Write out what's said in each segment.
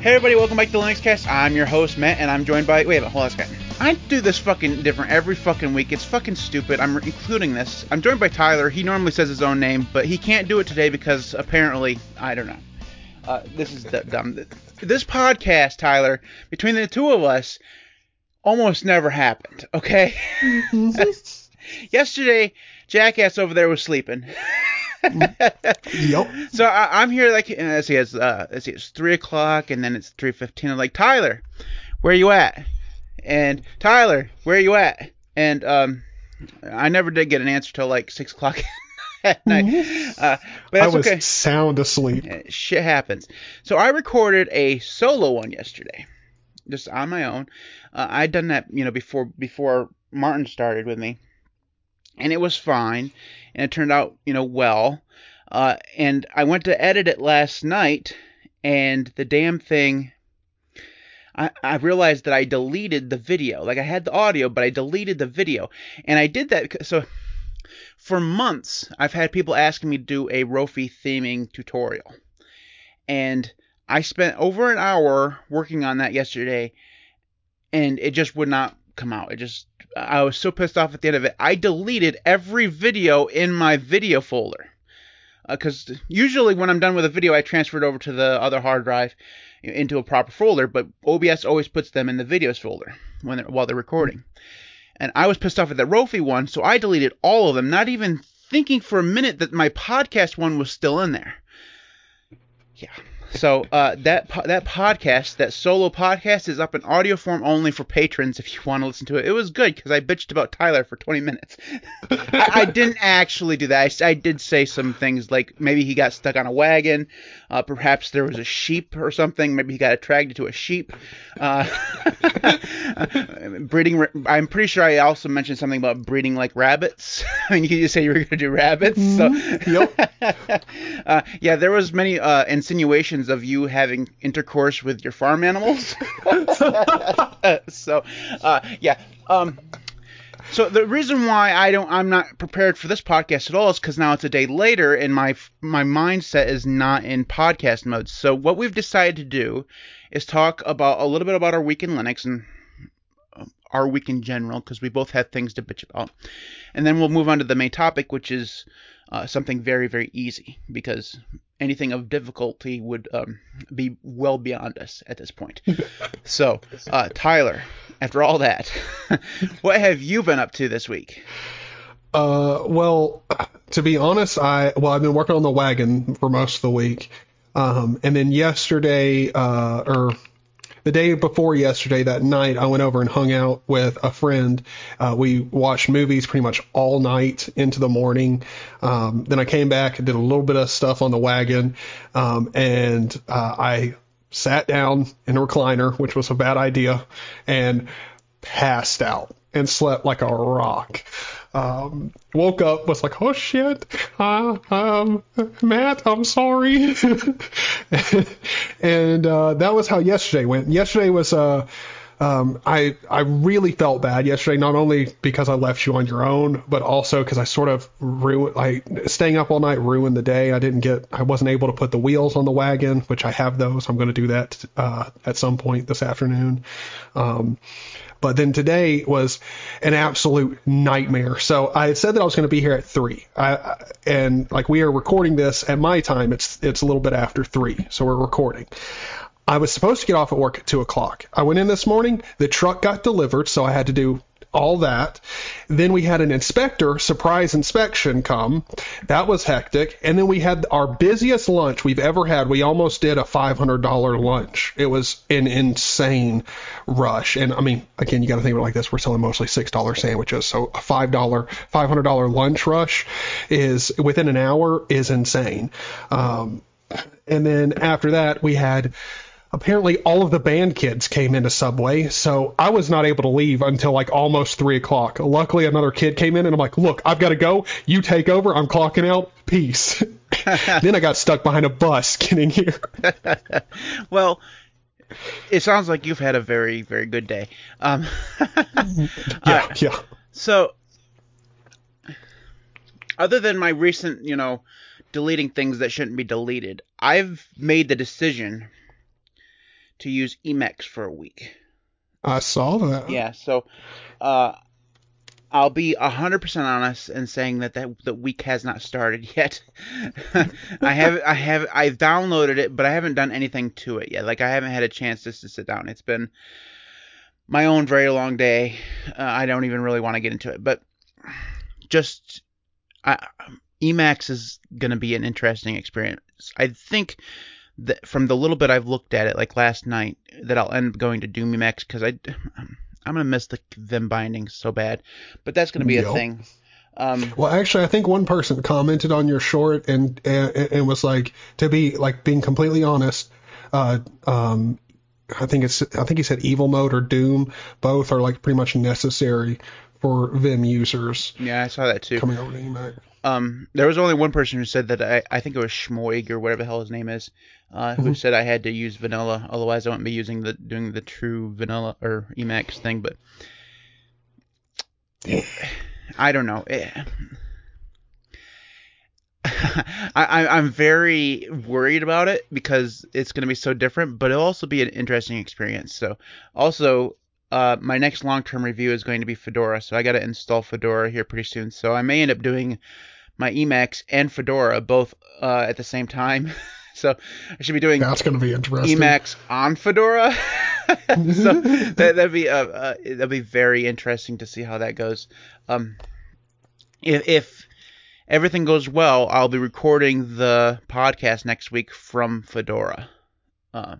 Hey everybody, welcome back to Linux Cast. I'm your host Matt, and I'm joined by wait, hold on a second. I do this fucking different every fucking week. It's fucking stupid. I'm including this. I'm joined by Tyler. He normally says his own name, but he can't do it today because apparently I don't know. Uh, this is d- dumb. This podcast, Tyler, between the two of us, almost never happened. Okay. Yesterday, Jackass over there was sleeping. Yep. So I, I'm here like uh, let's see, it's uh, let's see, it's three o'clock and then it's three fifteen. I'm like Tyler, where are you at? And Tyler, where are you at? And um, I never did get an answer till like six o'clock at night. Uh, but I was okay. sound asleep. Shit happens. So I recorded a solo one yesterday, just on my own. Uh, I'd done that, you know, before before Martin started with me, and it was fine, and it turned out, you know, well. Uh, and I went to edit it last night, and the damn thing. I, I realized that I deleted the video. Like I had the audio, but I deleted the video, and I did that so. For months, I've had people asking me to do a Rofi theming tutorial, and I spent over an hour working on that yesterday, and it just would not come out. It just I was so pissed off at the end of it. I deleted every video in my video folder uh, because usually when I'm done with a video, I transfer it over to the other hard drive into a proper folder. But OBS always puts them in the videos folder when they're, while they're recording. And I was pissed off at the Rofi one, so I deleted all of them, not even thinking for a minute that my podcast one was still in there. Yeah. So uh, that po- that podcast, that solo podcast, is up in audio form only for patrons if you want to listen to it. It was good because I bitched about Tyler for 20 minutes. I, I didn't actually do that. I did say some things like maybe he got stuck on a wagon, uh, perhaps there was a sheep or something. Maybe he got attracted to a sheep. Uh, breeding. ra- I'm pretty sure I also mentioned something about breeding like rabbits. I mean, you just say you were going to do rabbits. So, Yep. uh, yeah, there was many uh, of you having intercourse with your farm animals. so, uh, yeah. Um, so the reason why I don't, I'm not prepared for this podcast at all is because now it's a day later and my my mindset is not in podcast mode. So what we've decided to do is talk about a little bit about our week in Linux and um, our week in general because we both have things to bitch about, and then we'll move on to the main topic, which is uh, something very very easy because anything of difficulty would um, be well beyond us at this point. so, uh, Tyler, after all that, what have you been up to this week? Uh, well, to be honest, I well, I've been working on the wagon for most of the week, um, and then yesterday, uh, or the day before yesterday, that night, I went over and hung out with a friend. Uh, we watched movies pretty much all night into the morning. Um, then I came back and did a little bit of stuff on the wagon, um, and uh, I sat down in a recliner, which was a bad idea, and passed out and slept like a rock. Um, woke up, was like, oh shit, uh, um, Matt, I'm sorry. and uh, that was how yesterday went. Yesterday was, uh, um, I I really felt bad yesterday, not only because I left you on your own, but also because I sort of ruined, like staying up all night ruined the day. I didn't get, I wasn't able to put the wheels on the wagon, which I have those. I'm going to do that uh, at some point this afternoon. Um, but then today was an absolute nightmare. So I had said that I was going to be here at three, I, and like we are recording this at my time, it's it's a little bit after three, so we're recording. I was supposed to get off at work at two o'clock. I went in this morning. The truck got delivered, so I had to do all that. Then we had an inspector, surprise inspection come. That was hectic. And then we had our busiest lunch we've ever had. We almost did a $500 lunch. It was an insane rush. And I mean, again, you got to think of it like this. We're selling mostly $6 sandwiches. So a $5, $500 lunch rush is within an hour is insane. Um, and then after that, we had apparently all of the band kids came into Subway, so I was not able to leave until like almost three o'clock. Luckily, another kid came in, and I'm like, "Look, I've got to go. You take over. I'm clocking out. Peace." then I got stuck behind a bus getting here. Well, it sounds like you've had a very, very good day. Um, Yeah, yeah. so, other than my recent, you know, deleting things that shouldn't be deleted, I've made the decision to use Emacs for a week. I saw that. Yeah, so uh, I'll be hundred percent honest in saying that that the week has not started yet. I have I have I've downloaded it, but I haven't done anything to it yet. Like I haven't had a chance just to sit down. It's been my own very long day. Uh, I don't even really want to get into it, but just I, Emacs is going to be an interesting experience. I think that from the little bit I've looked at it, like last night, that I'll end up going to Doom Emacs because I I'm gonna miss the Vim bindings so bad, but that's gonna be yep. a thing. Um, well, actually, I think one person commented on your short and, and and was like, to be like being completely honest, uh, um, I think it's I think he said evil mode or doom both are like pretty much necessary for Vim users. Yeah, I saw that too. Coming over to Emacs. Um, there was only one person who said that I, I think it was Schmoig or whatever the hell his name is, uh, who mm-hmm. said I had to use vanilla, otherwise I wouldn't be using the doing the true vanilla or Emacs thing. But I don't know. It, I, I'm very worried about it because it's going to be so different, but it'll also be an interesting experience. So, also, uh, my next long-term review is going to be Fedora, so I got to install Fedora here pretty soon. So I may end up doing my Emacs and Fedora both uh, at the same time. So I should be doing that's going to be interesting. Emacs on Fedora. so that, would be uh, uh, that'd be very interesting to see how that goes. Um, if, if everything goes well, I'll be recording the podcast next week from Fedora. Uh,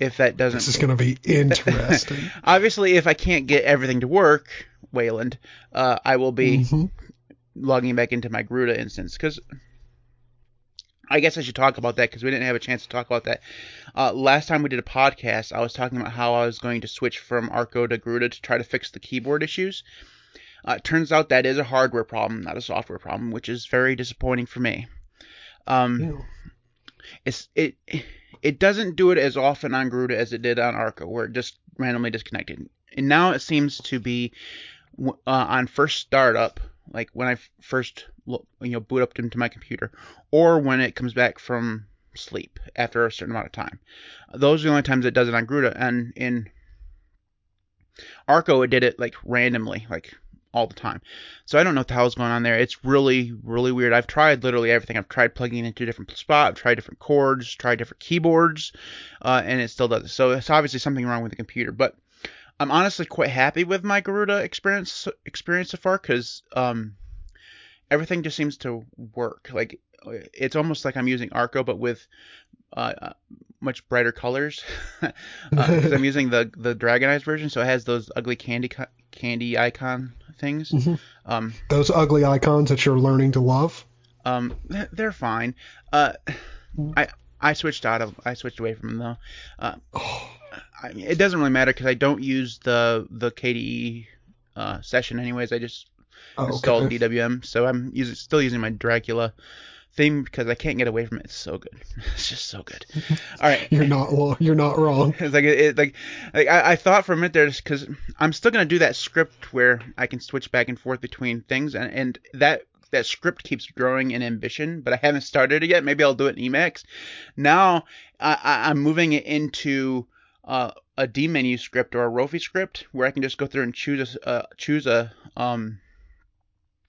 if that doesn't, this is going to be interesting. Obviously, if I can't get everything to work, Wayland, uh, I will be mm-hmm. logging back into my Garuda instance because I guess I should talk about that because we didn't have a chance to talk about that. Uh, last time we did a podcast, I was talking about how I was going to switch from Arco to Garuda to try to fix the keyboard issues. Uh, it turns out that is a hardware problem, not a software problem, which is very disappointing for me. Um, it's it it doesn't do it as often on Garuda as it did on Arco, where it just randomly disconnected. And now it seems to be uh, on first startup like when I first you know boot up into my computer, or when it comes back from sleep after a certain amount of time. Those are the only times it does it on Garuda, and in Arco it did it like randomly, like all the time. So I don't know what the hell's going on there. It's really, really weird. I've tried literally everything. I've tried plugging into a different spot. I've tried different cords, tried different keyboards, uh, and it still does. So it's obviously something wrong with the computer. But I'm honestly quite happy with my Garuda experience experience so far because um, everything just seems to work. Like it's almost like I'm using Arco, but with uh, uh much brighter colors. Because uh, I'm using the the Dragonized version, so it has those ugly candy candy icon things. Mm-hmm. Um, those ugly icons that you're learning to love. Um, they're fine. Uh, I I switched out of I switched away from them though. Uh, oh. I, it doesn't really matter because I don't use the the KDE uh, session anyways. I just oh, installed okay. DWM, so I'm using, still using my Dracula theme because I can't get away from it. It's so good. It's just so good. All right, you're not well, you're not wrong. It's like it, like like I, I thought for a minute there because I'm still gonna do that script where I can switch back and forth between things, and and that that script keeps growing in ambition, but I haven't started it yet. Maybe I'll do it in Emacs. Now I, I'm moving it into uh, a dmenu script or a Rofi script where I can just go through and choose a uh, choose a um,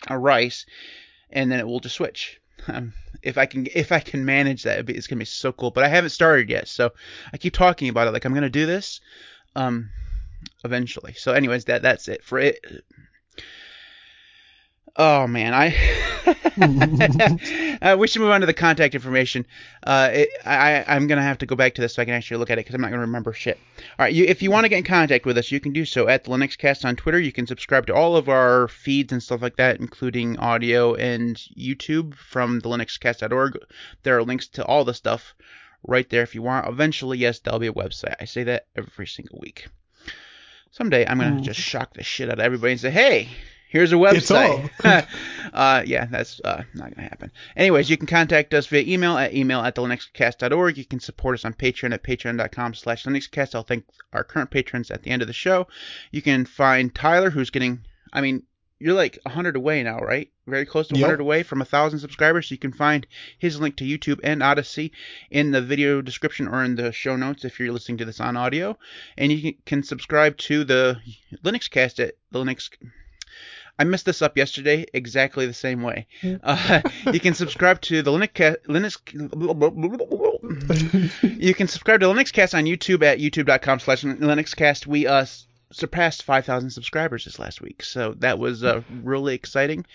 a rice, and then it will just switch. Um, if I can if I can manage that, it's gonna be so cool. But I haven't started yet, so I keep talking about it like I'm gonna do this um, eventually. So, anyways, that that's it for it. Oh man, I uh, we should move on to the contact information. Uh, it, I I'm gonna have to go back to this so I can actually look at it because I'm not gonna remember shit. All right, you, if you want to get in contact with us, you can do so at the Linux Cast on Twitter. You can subscribe to all of our feeds and stuff like that, including audio and YouTube from the LinuxCast.org. There are links to all the stuff right there if you want. Eventually, yes, there'll be a website. I say that every single week. Someday I'm gonna mm. just shock the shit out of everybody and say, "Hey, Here's a website. uh, yeah, that's uh, not going to happen. Anyways, you can contact us via email at email at thelinuxcast.org. You can support us on Patreon at patreon.com slash linuxcast. I'll thank our current patrons at the end of the show. You can find Tyler, who's getting, I mean, you're like 100 away now, right? Very close to Yep. 100 away from a thousand subscribers. So you can find his link to YouTube and Odysee in the video description or in the show notes if you're listening to this on audio. And you can, can subscribe to the Linux Cast at Linux. I messed this up yesterday exactly the same way. Uh, you can subscribe to the Linux Linux. you can subscribe to Linux Cast on YouTube at youtube.com slash linuxcast. We uh, surpassed 5,000 subscribers this last week, so that was uh, really exciting.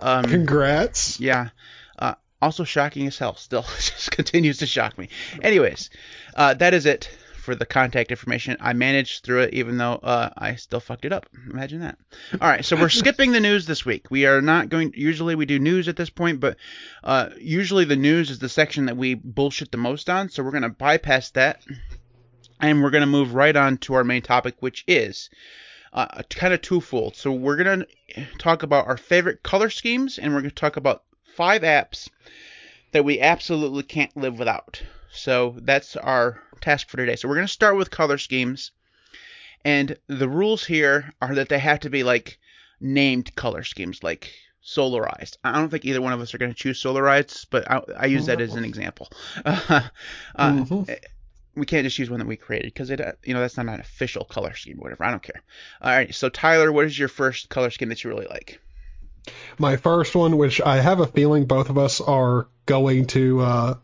Um, Congrats. yeah. Uh, also shocking as hell. Still, just continues to shock me. Anyways, uh, that is it for the contact information. I managed through it, even though uh, I still fucked it up. Imagine that. All right, so we're skipping the news this week. We are not going. Usually we do news at this point, but uh, usually the news is the section that we bullshit the most on. So we're gonna bypass that, and we're gonna move right on to our main topic, which is uh, kind of twofold. So we're gonna talk about our favorite color schemes, and we're gonna talk about five apps that we absolutely can't live without. So that's our task for today. So we're gonna start with color schemes, and the rules here are that they have to be like named color schemes, like solarized. I don't think either one of us are going to choose solarized, but I, I use that as an example. uh, Mhm. we can't just use one that we created because it, uh, you know, that's not an official color scheme or whatever. I don't care. All right. So Tyler, what is your first color scheme that you really like? My first one, which I have a feeling both of us are going to uh,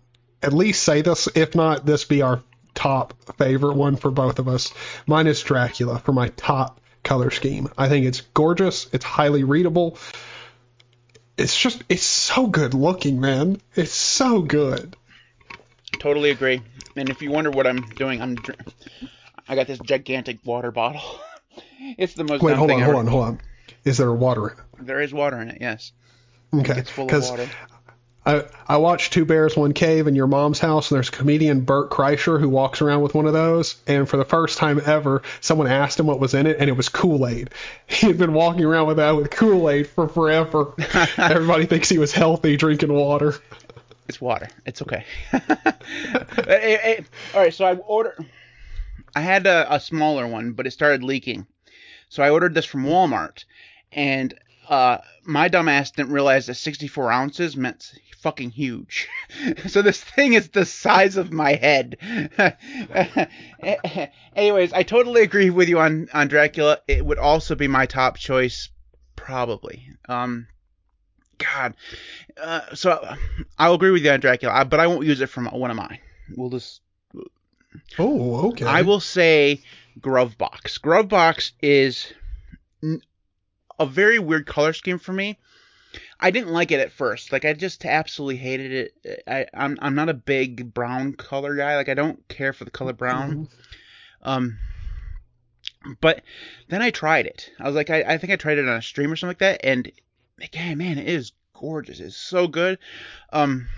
at least say this, if not this be our top favorite one for both of us. Mine is Dracula for my top color scheme. I think it's gorgeous. It's highly readable. It's just, it's so good looking, man. It's so good. Totally agree. And if you wonder what I'm doing, I'm dr- I got this gigantic water bottle. it's the most Wait, hold on, hold on, hold on. Is there water in There is water in it. Yes. Okay, it's full of because water. I, I watched Two Bears, One Cave in your mom's house, and there's comedian Bert Kreischer who walks around with one of those. And for the first time ever, someone asked him what was in it, and it was Kool Aid. He had been walking around with that with Kool Aid for forever. Everybody thinks he was healthy drinking water. It's water. It's okay. Hey, hey, all right, so I ordered. I had a, a smaller one, but it started leaking. So I ordered this from Walmart, and uh, my dumbass didn't realize that 64 ounces meant fucking huge. so this thing is the size of my head. Anyways, I totally agree with you on on Dracula. It would also be my top choice, probably. Um, God, uh, so I'll agree with you on Dracula, but I won't use it from one of mine. We'll just Oh, okay. I will say Gruvbox. Gruvbox is a very weird color scheme for me. I didn't like it at first. Like I just absolutely hated it. I, I'm I'm not a big brown color guy. Like I don't care for the color brown. Um, but then I tried it. I was like, I, I think I tried it on a stream or something like that, and like, yeah, man, it is gorgeous. It's so good. Um,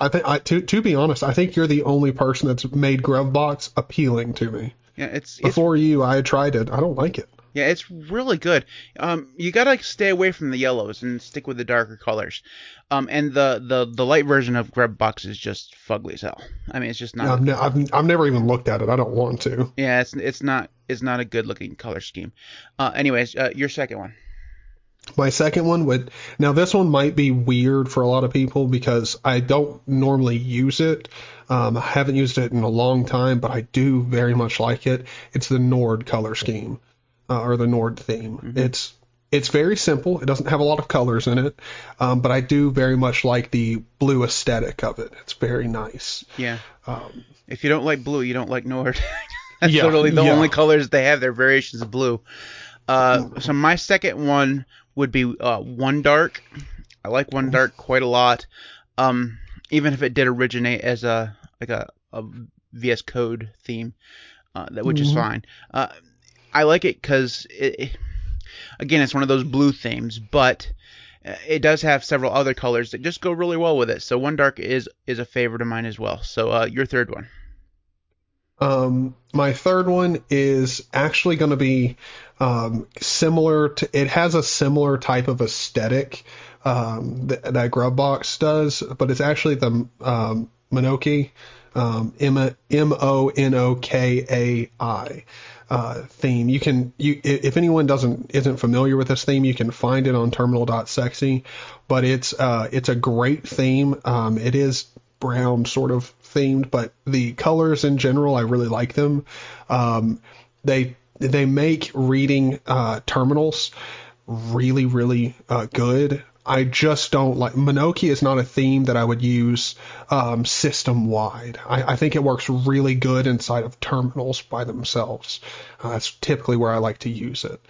I think I, to to be honest, I think you're the only person that's made Gruvbox appealing to me. yeah, it's it's Before you, I tried it. I don't like it. Yeah, it's really good. Um, you gotta stay away from the yellows and stick with the darker colors. Um, and the the the light version of Gruvbox is just fugly as hell. I mean, it's just not. I've, ne- I've I've never even looked at it. I don't want to. yeah, it's it's not it's not a good looking color scheme. Uh, anyways, uh, your second one. My second one would now this one might be weird for a lot of people because I don't normally use it. Um, I haven't used it in a long time, but I do very much like it. It's the Nord color scheme uh, or the Nord theme. It's it's very simple. It doesn't have a lot of colors in it, um, but I do very much like the blue aesthetic of it. It's very nice. Yeah. Um, If you don't like blue, you don't like Nord. That's Yeah, literally the yeah. only colors they have. They're variations of blue. Uh, so my second one would be uh, One Dark. I like One Dark quite a lot. Um, even if it did originate as a like a, a VS Code theme, uh, that which is Mhm. fine. I like it because it, it- again, it's one of those blue themes, but uh, it does have several other colors that just go really well with it. So One Dark is is a favorite of mine as well. So uh, your third one. Um, my third one is actually going to be um, similar to. It has a similar type of aesthetic um, that, Gruvbox does, but it's actually the um, um, M O N O K A I. uh, theme. You can you if anyone doesn't isn't familiar with this theme, you can find it on terminal.sexy. But it's uh, it's a great theme. Um, it is brown sort of themed, but the colors in general, I really like them. Um, they they make reading uh, terminals really really uh, good. I just don't like Monokai is not a theme that I would use um, system wide. I, I, think it works really good inside of terminals by themselves. Uh, that's typically where I like to use it.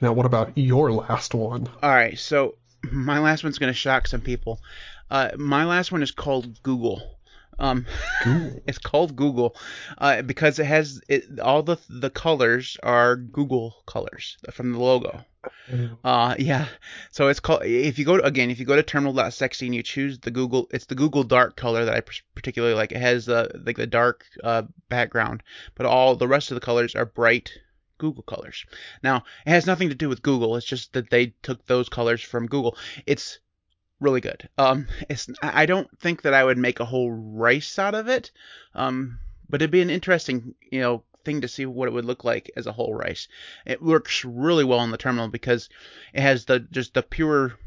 Now, what about your last one? All right, so my last one's going to shock some people. Uh, my last one is called Google. Um, it's called Google uh, because it has it, all the the colors are Google colors from the logo. Uh, yeah. So it's called if you go to, again if you go to terminal.sexy and you choose the Google it's the Google dark color that I particularly like. It has uh, like the dark uh, background, but all the rest of the colors are bright Google colors. Now it has nothing to do with Google. It's just that they took those colors from Google. It's really good. Um, it's I don't think that I would make a whole rice out of it. Um, but it'd be an interesting you know thing to see what it would look like as a whole rice. It works really well on the terminal because it has the just the pure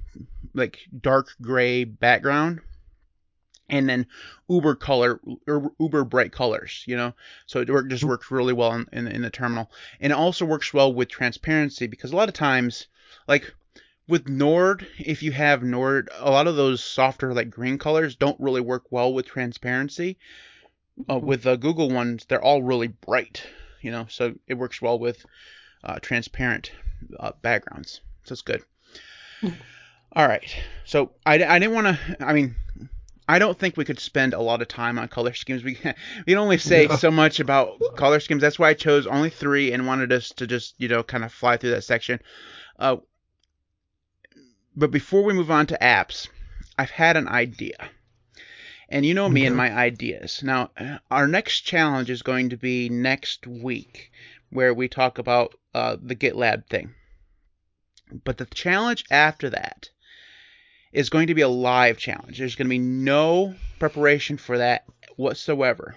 like dark gray background and then uber color uber bright colors you know so it work, just works really well in, in, in the terminal and it also works well with transparency because a lot of times like with Nord, if you have Nord, a lot of those softer like green colors don't really work well with transparency uh, with the Google ones, they're all really bright, you know, so it works well with uh, transparent uh, backgrounds. So it's good. All right. So I, I didn't want to, I mean, I don't think we could spend a lot of time on color schemes. We can, we can only say so much about color schemes. That's why I chose only three and wanted us to just, you know, kind of fly through that section. Uh, but before we move on to apps, I've had an idea. And you know me and my ideas. Now, our next challenge is going to be next week, where we talk about uh, the GitLab thing. But the challenge after that is going to be a live challenge. There's going to be no preparation for that whatsoever.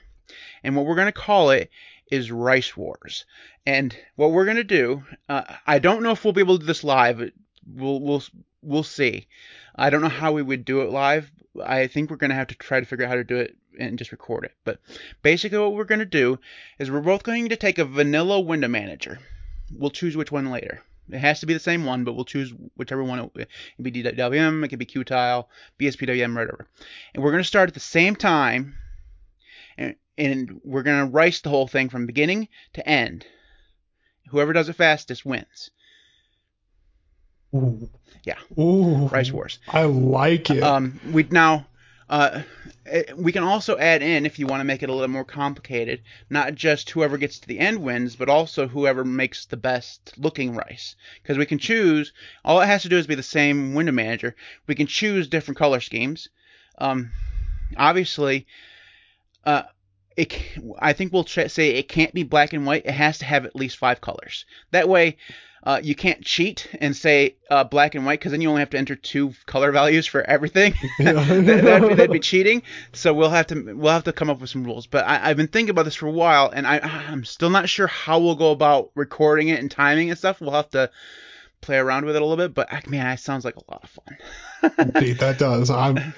And what we're going to call it is Rice Wars. And what we're going to do, uh, I don't know if we'll be able to do this live. We'll, we'll, we'll see. I don't know how we would do it live, I think we're going to have to try to figure out how to do it and just record it. But basically, what we're going to do is we're both going to take a vanilla window manager. We'll choose which one later. It has to be the same one, but we'll choose whichever one. It be DWM, it could be Qtile, BSPWM, whatever. And we're going to start at the same time, and, and we're going to rice the whole thing from beginning to end. Whoever does it fastest wins. Ooh. Yeah. Ooh. Rice Wars. I like it. Um, we now uh, we can also add in if you want to make it a little more complicated, not just whoever gets to the end wins, but also whoever makes the best looking rice. Because we can choose. All it has to do is be the same window manager. We can choose different color schemes. Um, obviously, uh, it, I think we'll say it can't be black and white. It has to have at least five colors. That way, uh, you can't cheat and say uh, black and white because then you only have to enter two color values for everything. that, would be, that'd be cheating. So we'll have to we'll have to come up with some rules. But I, have been thinking about this for a while, and I, I'm still not sure how we'll go about recording it and timing and stuff. We'll have to play around with it a little bit. But man, it sounds like a lot of fun. Indeed, that does. I'm.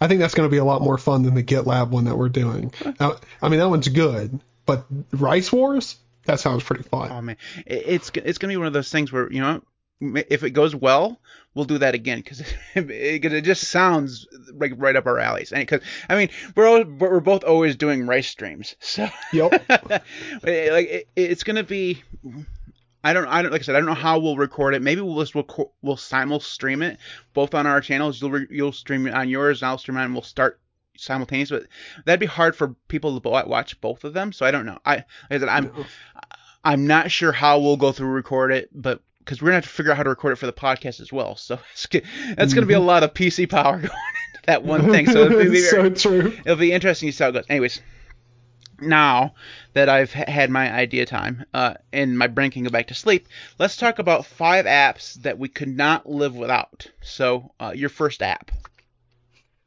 I think that's going to be a lot more fun than the GitLab one that we're doing. Now, I mean, that one's good, but Rice Wars that sounds pretty fun. Oh man, it's it's gonna be one of those things where you know if it goes well, we'll do that again because it, it, just sounds like right up our alleys. And because I mean, we're we're both always doing rice streams, so yep. like it, it's gonna be. I don't, I don't, like I said, I don't know how we'll record it. Maybe we'll just we'll, we'll simul stream it both on our channels. You'll you'll stream it on yours, and I'll stream it, and we'll start simultaneous, but that'd be hard for people to watch both of them. So I don't know. I, like I said, I'm I'm not sure how we'll go through record it, but because we're gonna have to figure out how to record it for the podcast as well. So that's mm-hmm. gonna be a mm-hmm. lot of PC power going into that one thing. So it'll be very, so true. It'll be interesting to see how it goes. Anyways. Now that I've had my idea time uh, and my brain can go back to sleep, let's talk about five apps that we could not live without. So, uh, your first app.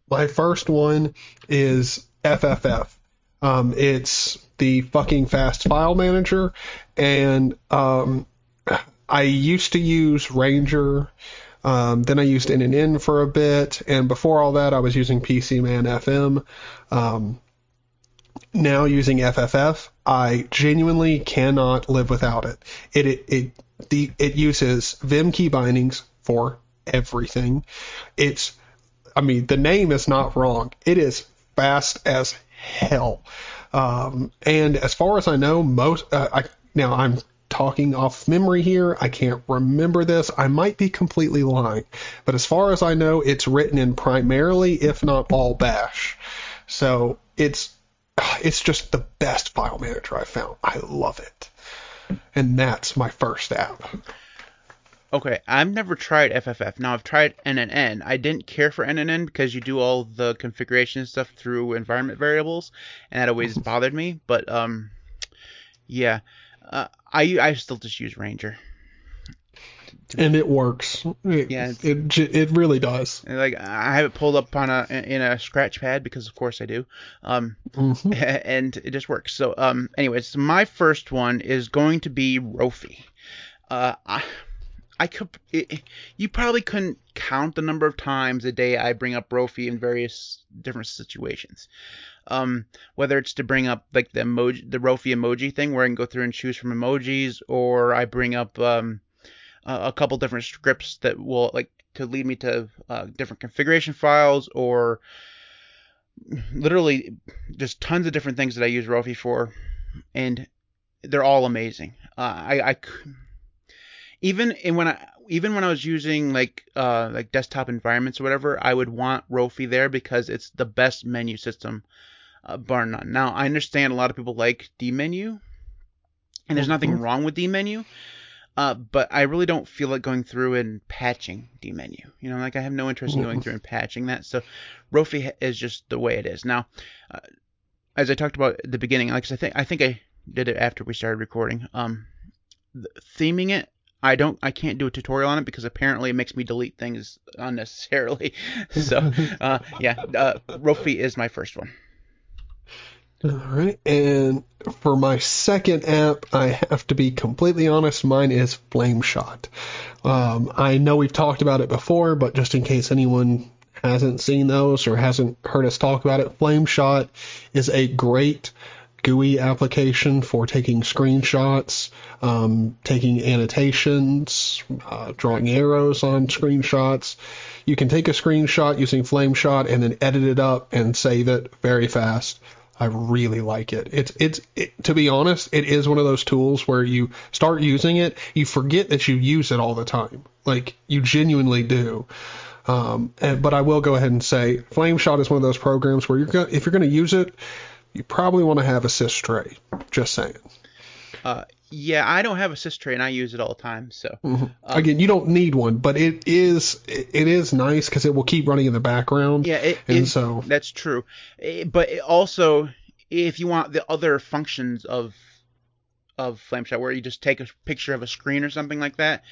My first one is FFF. Um, it's the fucking fast file manager, and um, I used to use Ranger. Um, then I used NNN for a bit, and before all that, I was using PCMan FM. Um, now using FFF, I genuinely cannot live without it. It it it, the, it uses Vim key bindings for everything. It's, I mean, the name is not wrong. It is fast as hell. Um, and as far as I know, most uh, I now I'm talking off memory here. I can't remember this. I might be completely lying, but as far as I know, it's written in primarily, if not all, Bash. So it's it's just the best file manager I've found. I love it, and that's my first app. Okay, I've never tried FFF. Now I've tried NNN. I didn't care for NNN because you do all the configuration stuff through environment variables, and that always bothered me. But um, yeah, uh, I I still just use Ranger. And it works. It, Yeah, it it really does. And, Like I have it pulled up on a in a scratch pad because of course I do. Um, Mhm. and it just works. So um, anyways, my first one is going to be Rofi. Uh, I I could it, you probably couldn't count the number of times a day I bring up Rofi in various different situations. Um, whether it's to bring up like the emoji, the Rofi emoji thing, where I can go through and choose from emojis, or I bring up um, a, a couple different scripts that will like to lead me to uh, different configuration files, or literally just tons of different things that I use Rofi for, and they're all amazing. Uh, I, I even in when I even when I was using like uh, like desktop environments or whatever, I would want Rofi there because it's the best menu system, uh, bar none. Now I understand a lot of people like dmenu, and there's nothing wrong with dmenu. Uh, but I really don't feel like going through and patching dmenu. You know, like I have no interest in going Mhm. through and patching that. So Rofi is just the way it is. Now, uh, as I talked about at the beginning, like I think I think I did it after we started recording. Um, th- theming it, I don't, I can't do a tutorial on it because apparently it makes me delete things unnecessarily. so, uh, yeah, uh, Rofi is my first one. All right. And for my second app, I have to be completely honest, mine is Flameshot. Um, I know we've talked about it before, but just in case anyone hasn't seen those or hasn't heard us talk about it, Flameshot is a great GUI application for taking screenshots, um, taking annotations, uh, drawing arrows on screenshots. You can take a screenshot using Flameshot and then edit it up and save it very fast. I really like it. It's it's it, to be honest, it is one of those tools where you start using it, you forget that you use it all the time. Like you genuinely do. Um, and, but I will go ahead and say, Flameshot is one of those programs where you're going if you're going to use it, you probably want to have a sys tray. Just saying. Uh, yeah, I don't have a sys tray and I use it all the time. So, Mhm. Again, you don't need one, but it is it, is nice because it will keep running in the background. yeah, it, and it- so that's true. Eh, But it also, if you want the other functions of of Flameshot, where you just take a picture of a screen or something like that,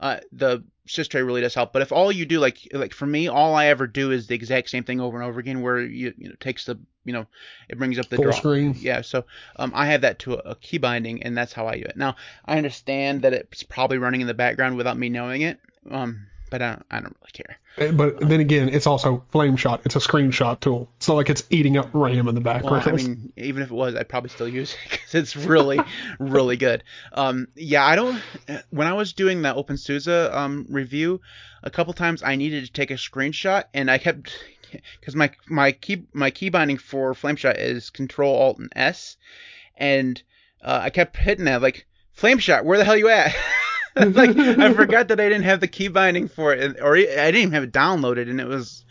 uh, the sys tray really does help. But if all you do, like like for me, all I ever do is the exact same thing over and over again, where you you know takes the you know it brings up the Full draw. screen. Yeah, so um, I have that to a, a key binding, and that's how I do it. Now I understand that it's probably running in the background without me knowing it, um, but I don't, I don't really care. Eh, But then again, it's also Flameshot. It's a screenshot tool. It's not like it's eating up RAM in the Well, background. I mean, even if it was, I'd probably still use it because it's really, really good. Um, yeah, I don't. When I was doing the OpenSUSE um, review, a couple times I needed to take a screenshot, and I kept because my my key my key binding for Flameshot is Control Alt and S, and uh, I kept hitting that like Flameshot, where the hell you at? like I forgot that I didn't have the key binding for it, or I didn't even have it downloaded, and it was.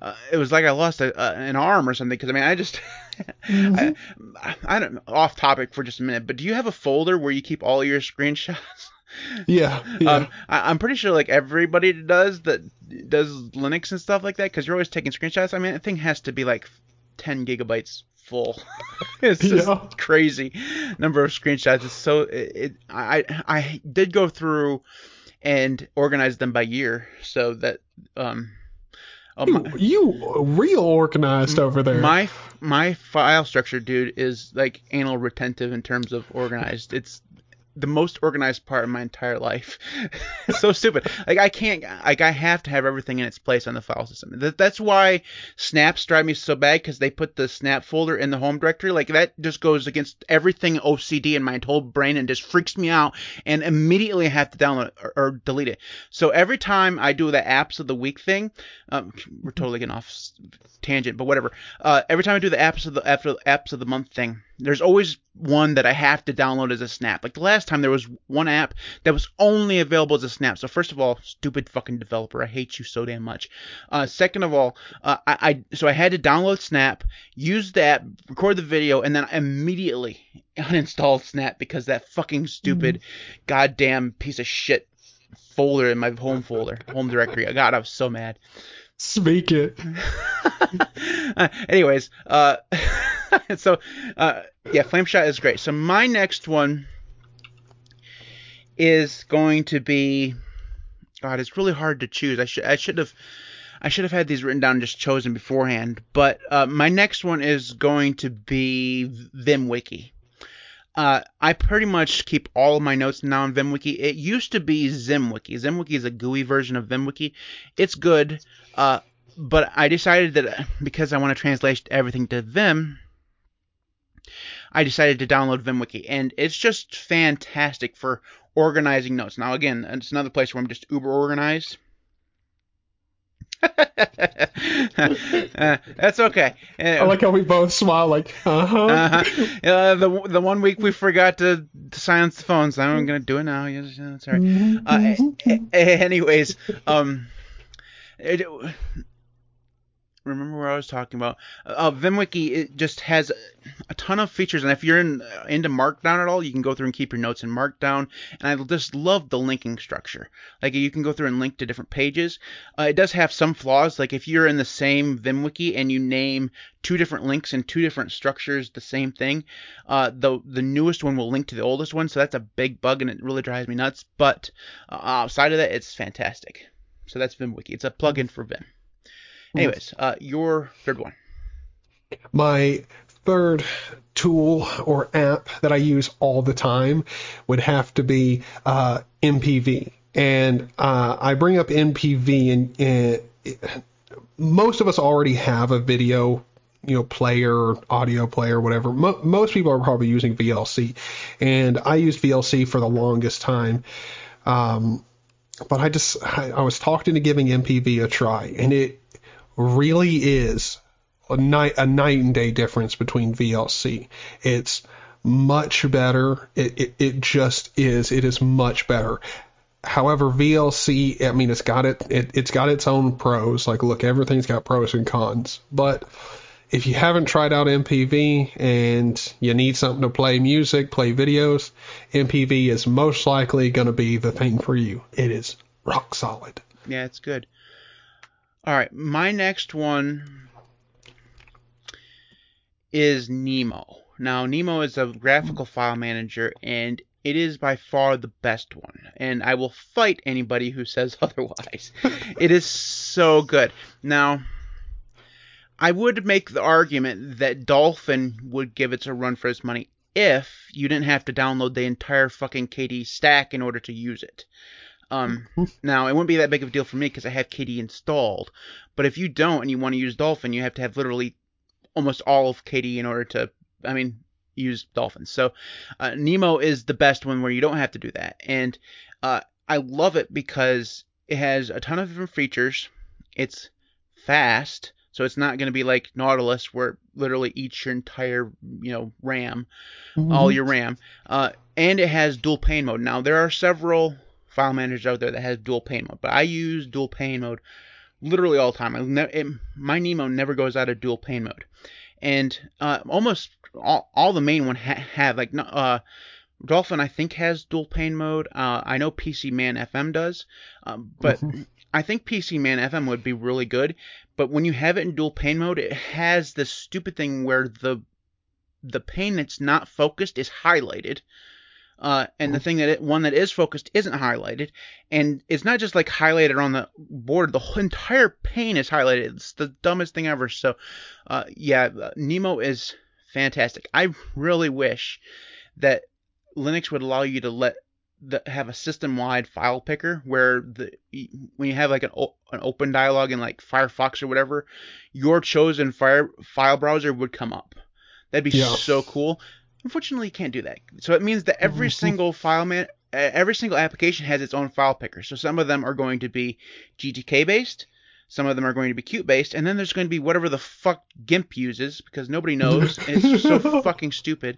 Uh, it was like I lost a, a, an arm or something because I mean I just I, I don't off topic for just a minute, but do you have a folder where you keep all your screenshots? yeah, yeah. Um, I, I'm pretty sure like everybody does that does Linux and stuff like that because you're always taking screenshots. I mean, that thing has to be like 10 gigabytes full. it's just Yeah. crazy number of screenshots. It's so it, it I I did go through and organize them by year so that um Oh, You, my, you real organized over there. my my file structure, dude, is like anal retentive in terms of organized. It's the most organized part of my entire life. so stupid. Like I can't. Like I have to have everything in its place on the file system. That, that's why snaps drive me so bad because they put the snap folder in the home directory. Like that just goes against everything OCD in my whole brain and just freaks me out. And immediately I have to download or, or delete it. So every time I do the apps of the week thing, um, we're totally getting off tangent, but whatever. Uh, every time I do the apps of the after apps of the month thing, there's always one that I have to download as a snap. Like the last time there was one app that was only available as a snap. So first of all, stupid fucking developer, I hate you so damn much. Uh, second of all, uh, I, I so I had to download Snap, use that, record the video, and then immediately uninstalled Snap because that fucking stupid, goddamn piece of shit folder in my home folder, home directory. God, I was so mad. Speak it. Uh, anyways, uh, so uh, yeah, flame shot is great. So my next one is going to be. God, it's really hard to choose. I should I should have I should have had these written down and just chosen beforehand. But uh, my next one is going to be VimWiki. Uh, I pretty much keep all of my notes now in VimWiki. It used to be ZimWiki. ZimWiki is a GUI version of VimWiki. It's good, uh, but I decided that because I want to translate everything to Vim, I decided to download VimWiki, and it's just fantastic for organizing notes. Now, again, it's another place where I'm just uber organized. Uh, that's okay. Uh, I like how we both smile, like, uh-huh. uh-huh. Uh, the the one week we forgot to, to silence the phones. I'm gonna do it now. Yeah, that's. Uh, a- a- anyways, um, it, remember where I was talking about? Uh, VimWiki it just has a ton of features, and if you're in, uh, into Markdown at all, you can go through and keep your notes in Markdown. And I just love the linking structure. Like you can go through and link to different pages. Uh, it does have some flaws. Like if you're in the same VimWiki and you name two different links and two different structures the same thing, uh, the the newest one will link to the oldest one. So that's a big bug, and it really drives me nuts. But uh, outside of that, it's fantastic. So that's VimWiki. It's a plugin for Vim. Anyways, uh, your third one. My third tool or app that I use all the time would have to be uh, MPV. And uh, I bring up MPV, and, and most of us already have a video you know player or audio player whatever. Mo- most people are probably using vlc and i used vlc for the longest time. Um, but i just I, I was talked into giving mpv a try. And it really is a night a night and day difference between VLC. It's much better. It, it it just is. It is much better. However, VLC, I mean, it's got it, it. It's got its own pros. Like, look, everything's got pros and cons. But if you haven't tried out MPV and you need something to play music, play videos, MPV is most likely going to be the thing for you. It is rock solid. Yeah, it's good. All right, my next one is Nemo. Now, Nemo is a graphical file manager, and it is by far the best one. And I will fight anybody who says otherwise. it is so good. Now, I would make the argument that Dolphin would give it a run for its money if you didn't have to download the entire fucking KD stack in order to use it. Um, now it wouldn't be that big of a deal for me because I have KD installed. But if you don't and you want to use Dolphin, you have to have literally almost all of KD in order to, I mean, use Dolphin. So uh, Nemo is the best one where you don't have to do that, and uh, I love it because it has a ton of different features. It's fast, so it's not going to be like Nautilus where it literally eats your entire, you know, RAM, all your RAM. Uh, and it has dual pane mode. Now there are several file managers out there that has dual pane mode, but I use dual pane mode literally all the time. I ne- it, my Nemo never goes out of dual pane mode, and uh, almost all, all the main one ha- have like uh, Dolphin I think has dual pane mode. Uh, I know PC Man FM does, um, but I think PC Man FM would be really good. But when you have it in dual pane mode, it has this stupid thing where the the pane that's not focused is highlighted. Uh, and the thing that it, one that is focused isn't highlighted, and it's not just like highlighted on the board. The whole entire pane is highlighted. It's the dumbest thing ever. So, uh, yeah, uh, Nemo is fantastic. I really wish that Linux would allow you to let the, have a system-wide file picker where the when you have like an, an open dialog in like Firefox or whatever, your chosen fire, file browser would come up. That'd be yeah. so cool. Unfortunately, you can't do that. So it means that every mm-hmm. single file man, every single application has its own file picker. So some of them are going to be GTK based, some of them are going to be Qt based, and then there's going to be whatever the fuck GIMP uses because nobody knows. it's so fucking stupid.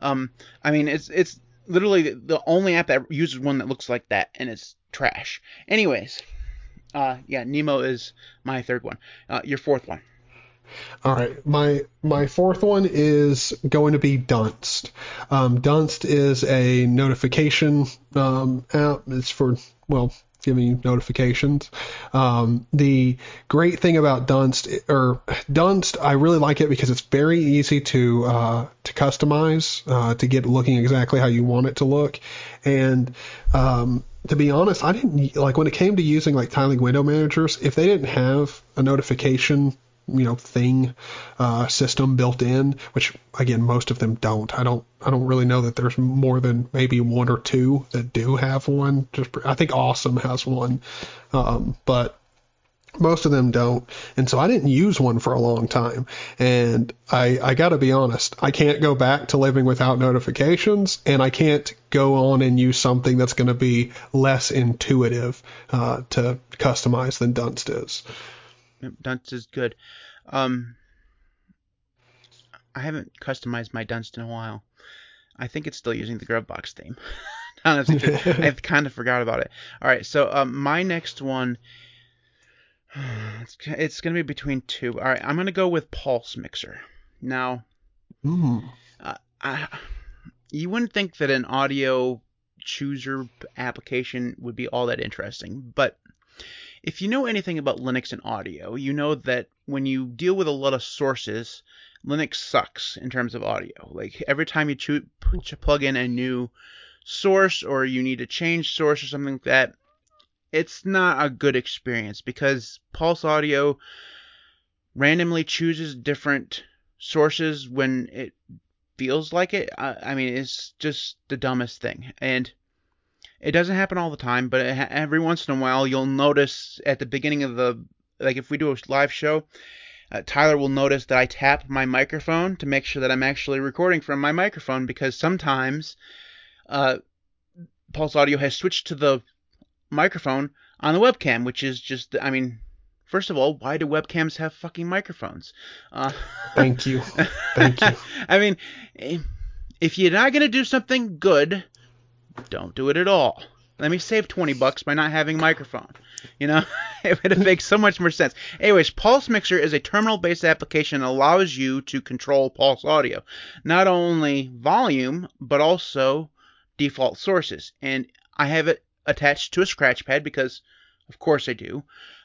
Um, I mean, it's it's literally the only app that uses one that looks like that, and it's trash. Anyways, uh, yeah, Nemo is my third one. Uh, your fourth one. All right, my my fourth one is going to be Dunst. Um, Dunst is a notification um, app. It's for well giving you notifications. Um, the great thing about Dunst or Dunst, I really like it because it's very easy to uh, to customize uh, to get looking exactly how you want it to look, and um, to be honest, I didn't like when it came to using like tiling window managers. If they didn't have a notification you know thing uh, system built in, which again most of them don't. I don't I don't really know that there's more than maybe one or two that do have one. Just I think Awesome has one, um, but most of them don't. And so I didn't use one for a long time. And I, I got to be honest, I can't go back to living without notifications, and I can't go on and use something that's going to be less intuitive uh, to customize than Dunst is. Dunst is good. Um, I haven't customized my Dunst in a while. I think it's still using the Gruvbox theme. Honestly, I've kind of forgot about it. All right, so um, my next one, it's, it's going to be between two. All right, I'm going to go with Pulse Mixer. Now, mm. uh, I, you wouldn't think that an audio chooser application would be all that interesting, but if you know anything about Linux and audio, you know that when you deal with a lot of sources, Linux sucks in terms of audio. Like every time you cho- plug in a new source or you need to change source or something like that, it's not a good experience because Pulse Audio randomly chooses different sources when it feels like it. I, I mean, it's just the dumbest thing. And it doesn't happen all the time, but ha- every once in a while you'll notice at the beginning of the like if we do a live show, uh, Tyler will notice that I tap my microphone to make sure that I'm actually recording from my microphone because sometimes uh, Pulse Audio has switched to the microphone on the webcam, which is just I mean First of all, why do webcams have fucking microphones? Uh, Thank you. Thank you. I mean, if you're not gonna do something good, don't do it at all. Let me save 20 bucks by not having a microphone. You know, it would make so much more sense. Anyways, Pulse Mixer is a terminal-based application that allows you to control Pulse audio, not only volume but also default sources. And I have it attached to a scratch pad because, of course, I do.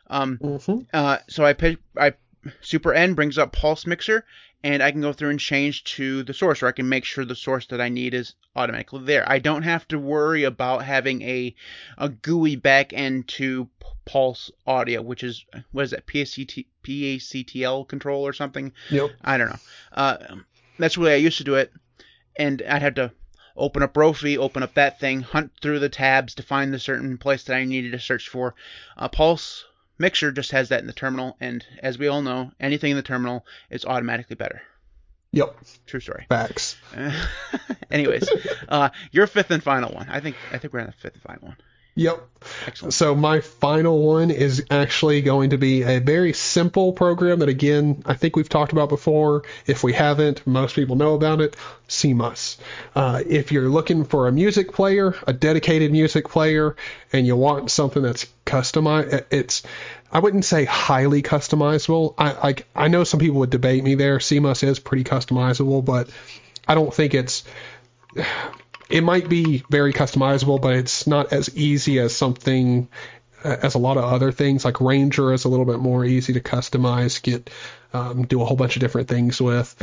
Um, mm-hmm. uh, so I pick, I Super N brings up Pulse Mixer, and I can go through and change to the source, or I can make sure the source that I need is automatically there. I don't have to worry about having a a GUI back end to Pulse Audio, which is what is that PACT, PACTL control or something? Yep. I don't know. Uh, that's the way I used to do it, and I'd have to open up Rofi, open up that thing, hunt through the tabs to find the certain place that I needed to search for. Uh, Pulse Mixer just has that in the terminal, and as we all know, anything in the terminal is automatically better. Yep. True story. Facts. anyways, uh, your fifth and final one. I think I think we're on the fifth and final one. Yep. Excellent. So my final one is actually going to be a very simple program that again I think we've talked about before. If we haven't, most people know about it. CMUS. Uh, if you're looking for a music player, a dedicated music player, and you want something that's customized, it's I wouldn't say highly customizable. I, I I know some people would debate me there. CMUS is pretty customizable, but I don't think it's it might be very customizable, but it's not as easy as something as a lot of other things. Like Ranger is a little bit more easy to customize, get um, do a whole bunch of different things with.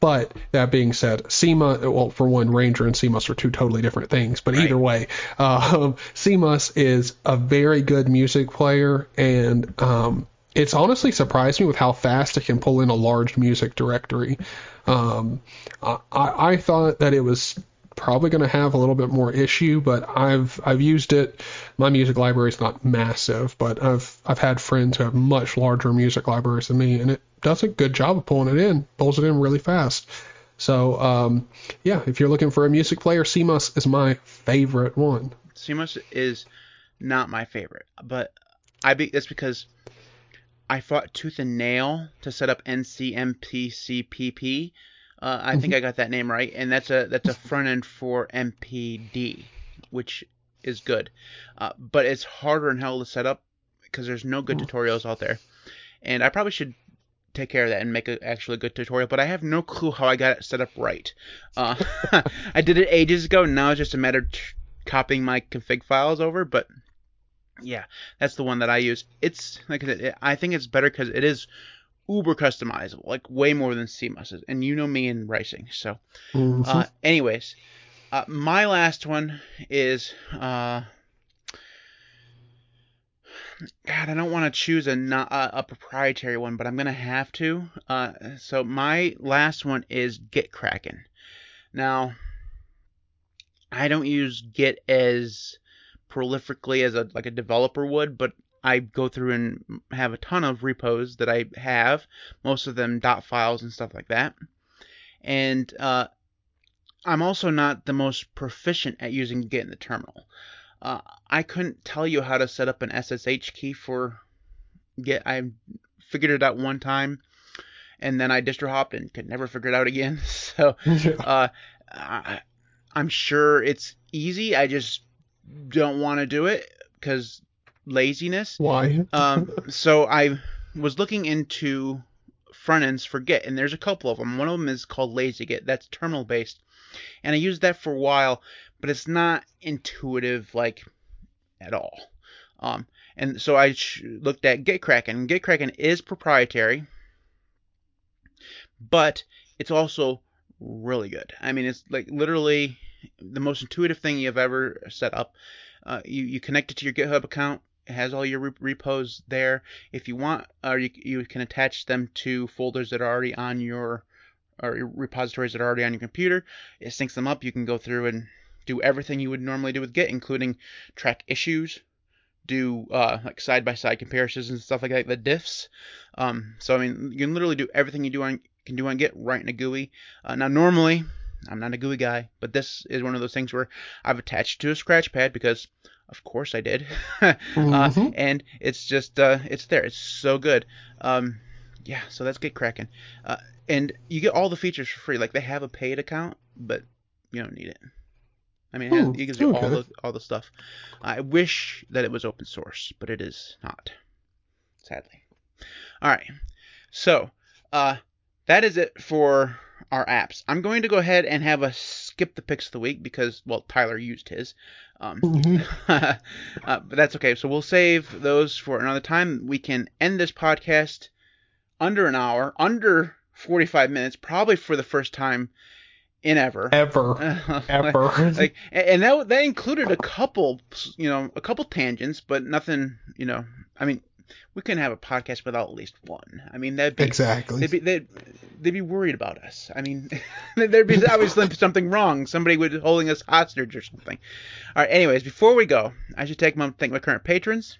But that being said, CMUS, well, for one, Ranger and CMUS are two totally different things. But right. either way, uh, CMUS is a very good music player, and um, it's honestly surprised me with how fast it can pull in a large music directory. Um, I, I thought that it was probably going to have a little bit more issue, but I've I've used it. My music library is not massive, but I've I've had friends who have much larger music libraries than me, and it does a good job of pulling it in, pulls it in really fast. So um, yeah, if you're looking for a music player, CMUS is my favorite one. CMUS is not my favorite, but I be that's because I fought tooth and nail to set up NCMPCPP uh, I think mm-hmm. I got that name right, and that's a that's a front end for MPD, which is good, uh, but it's harder in hell to set up because there's no good tutorials out there, and I probably should take care of that and make a actually good tutorial, but I have no clue how I got it set up right. Uh, I did it ages ago, and now it's just a matter of copying my config files over, but yeah, that's the one that I use. It's like I said, I think it's better because it is uber customizable, like way more than CMUS is. And you know me in ricing, so. Mm-hmm. Uh, anyways, uh, my last one is. Uh, God, I don't want to choose a not a, a, proprietary one, but I'm gonna have to. Uh, so my last one is Gitkraken. Now, I don't use Git as prolifically as a like a developer would, but I go through and have a ton of repos that I have, most of them dot files and stuff like that. And uh, I'm also not the most proficient at using Git in the terminal. Uh, I couldn't tell you how to set up an SSH key for Git. I figured it out one time, and then I distro hopped and could never figure it out again. So uh, I, I'm sure it's easy. I just don't want to do it because laziness. Why? um, so I was looking into front ends for Git, and there's a couple of them. One of them is called LazyGit. That's terminal based, and I used that for a while, but it's not intuitive like at all. Um, and so I looked at Gitkraken. Gitkraken is proprietary, but it's also really good. I mean, it's like literally the most intuitive thing you've ever set up. Uh, you, you connect it to your GitHub account. It has all your repos there. If you want, or you, you can attach them to folders that are already on your or repositories that are already on your computer. It syncs them up. You can go through and do everything you would normally do with Git, including track issues, do uh, like side by side comparisons and stuff like that, the diffs. Um, so I mean, you can literally do everything you do on can do on Git right in a GUI. Uh, now normally, I'm not a GUI guy, but this is one of those things where I've attached to a scratchpad because of course I did. uh, mm-hmm. and it's just uh, it's there. It's so good. Um, yeah, so that's Gitkraken. Uh, and you get all the features for free. Like they have a paid account, but you don't need it. I mean, it, it gives you okay. all the all the stuff. I wish that it was open source, but it is not. Sadly. All right. So, uh, that is it for our apps. I'm going to go ahead and have a skip the picks of the week because, well, Tyler used his. Um, mm-hmm. uh, but that's okay. So we'll save those for another time. We can end this podcast under an hour, under 45 minutes, probably for the first time in ever. Ever. ever. like, and that that included a couple, you know, a couple tangents, but nothing, you know. I mean, we couldn't have a podcast without at least one. I mean, that'd be exactly. They'd be they'd, they'd be worried about us. I mean, there'd be obviously something wrong. Somebody would be holding us hostage or something. All right. Anyways, before we go, I should take a moment to thank my current patrons.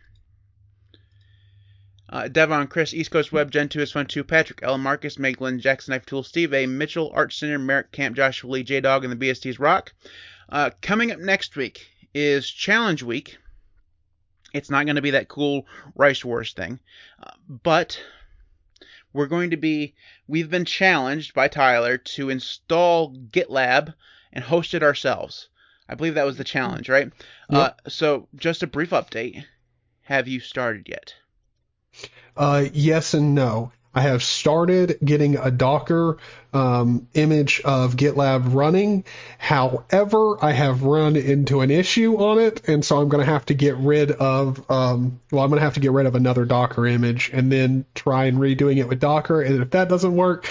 Uh, Devon, Chris, East Coast Web, Gentoo is Fun Too, Patrick, L. Marcus, Maeglin, Jackson Knife Tool, Steve A. Mitchel, Art Center, Marek Camp, Joshua Lee, JDawg, and the BSD's Rock. Uh, coming up next week is Challenge Week. It's not going to be that cool Rice Wars thing. Uh, but we're going to be, we've been challenged by Tyler to install GitLab and host it ourselves. I believe that was the challenge, right? Yep. Uh, so, just a brief update. Have you started yet? Uh, yes and no. I have started getting a Docker um, image of GitLab running. However, I have run into an issue on it, and so I'm going to have to get rid of. Um, well, I'm going to have to get rid of another Docker image and then try and redoing it with Docker. And if that doesn't work,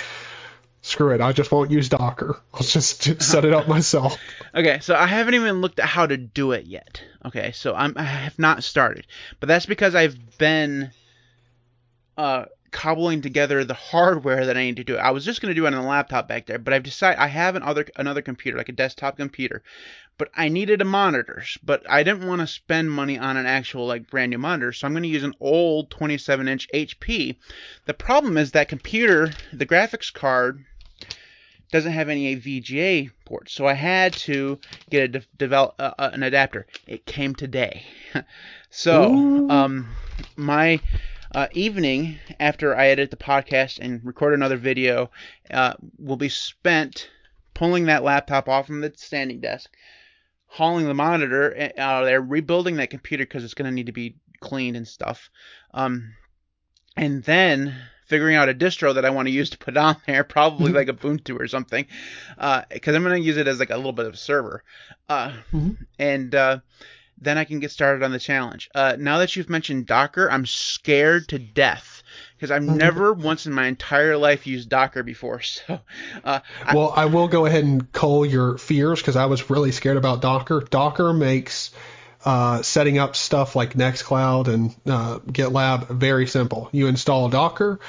screw it. I just won't use Docker. I'll just set it up myself. Okay, so I haven't even looked at how to do it yet. Okay, so I'm I have not started, but that's because I've been uh cobbling together the hardware that I need to do it. I was just going to do it on a laptop back there, but I've decided I have another another computer, like a desktop computer, but I needed a monitor, but I didn't want to spend money on an actual like brand new monitor, so I'm going to use an old 27-inch HP. The problem is that computer, the graphics card doesn't have any VGA ports, so I had to get a de- develop uh, uh, an adapter. It came today, so um my uh, evening after I edit the podcast and record another video uh, will be spent pulling that laptop off from the standing desk, hauling the monitor uh, out of there, rebuilding that computer because it's going to need to be cleaned and stuff, um, and then figuring out a distro that I want to use to put on there, probably like Ubuntu or something, because I'm going to use it as like a little bit of a server, uh, Mhm. and uh, then I can get started on the challenge. Uh, now that you've mentioned Docker, I'm scared to death because I've Mhm. never once in my entire life used Docker before. So, uh, I, Well, I will go ahead and cull your fears because I was really scared about Docker. Docker makes uh, setting up stuff like Nextcloud and uh, GitLab very simple. You install Docker,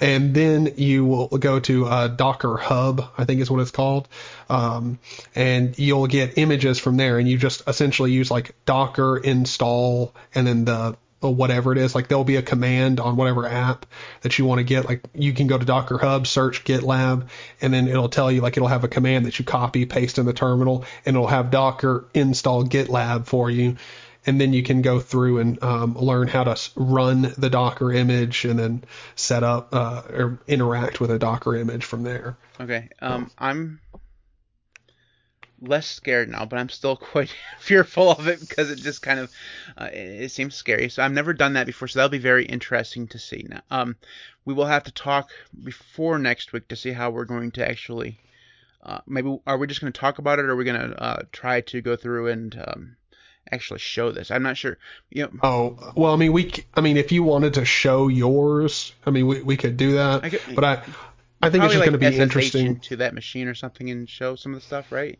and then you will go to uh, Docker Hub, I think is what it's called, um, and you'll get images from there. And you just essentially use like Docker install and then the whatever it is. Like there'll be a command on whatever app that you want to get. Like you can go to Docker Hub, search GitLab, and then it'll tell you like it'll have a command that you copy, paste in the terminal, and it'll have Docker install GitLab for you. And then you can go through and um, learn how to run the Docker image and then set up uh, or interact with a Docker image from there. okay, um, I'm less scared now, but I'm still quite fearful of it because it just kind of uh, it, it seems scary. So I've never done that before, so that'll be very interesting to see. Now, um, we will have to talk before next week to see how we're going to actually. Uh, maybe are we just going to talk about it, or are we going to uh, try to go through and um, actually show this? I'm not sure. You know, Oh well, I mean we, I mean if you wanted to show yours, I mean we, we could do that. I could- but I, I think it's just like going to be SSH interesting. to that machine or something and show some of the stuff, right?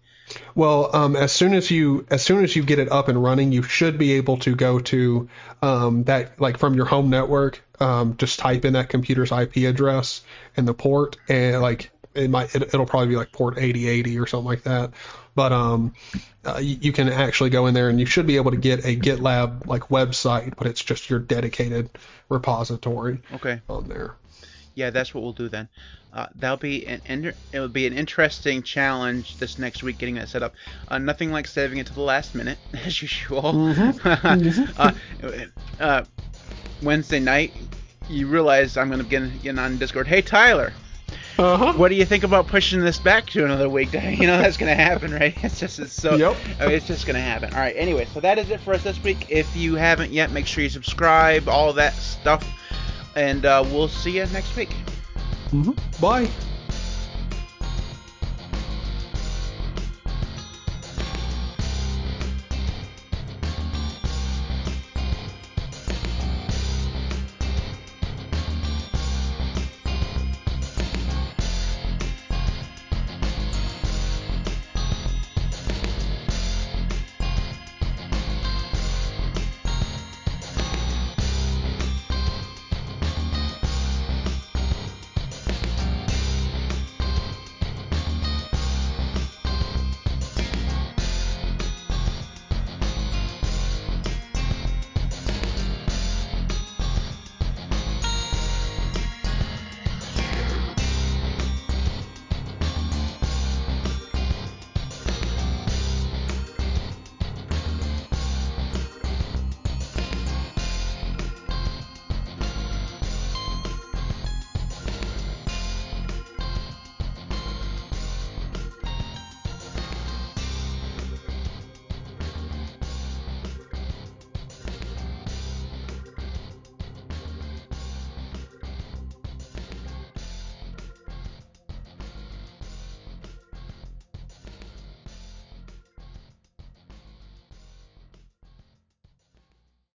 Well, um, as soon as you as soon as you get it up and running, you should be able to go to um, that like from your home network. Um, just type in that computer's IP address and the port, and like it might it, it'll probably be like port 8080 or something like that. But um, uh, you, you can actually go in there and you should be able to get a GitLab like website, but it's just your dedicated repository Okay. on there. Yeah, that's what we'll do then. Uh, that'll be an inter- it will be an interesting challenge this next week getting that set up. Uh, nothing like saving it to the last minute as usual. uh, uh, Wednesday night, you realize I'm gonna get getting on Discord. Hey Tyler, Uh huh. what do you think about pushing this back to another week? You know that's gonna happen, right? It's just it's so. Yep. I mean, it's just gonna happen. All right. Anyway, so that is it for us this week. If you haven't yet, make sure you subscribe, all that stuff, and uh, we'll see you next week. Bye.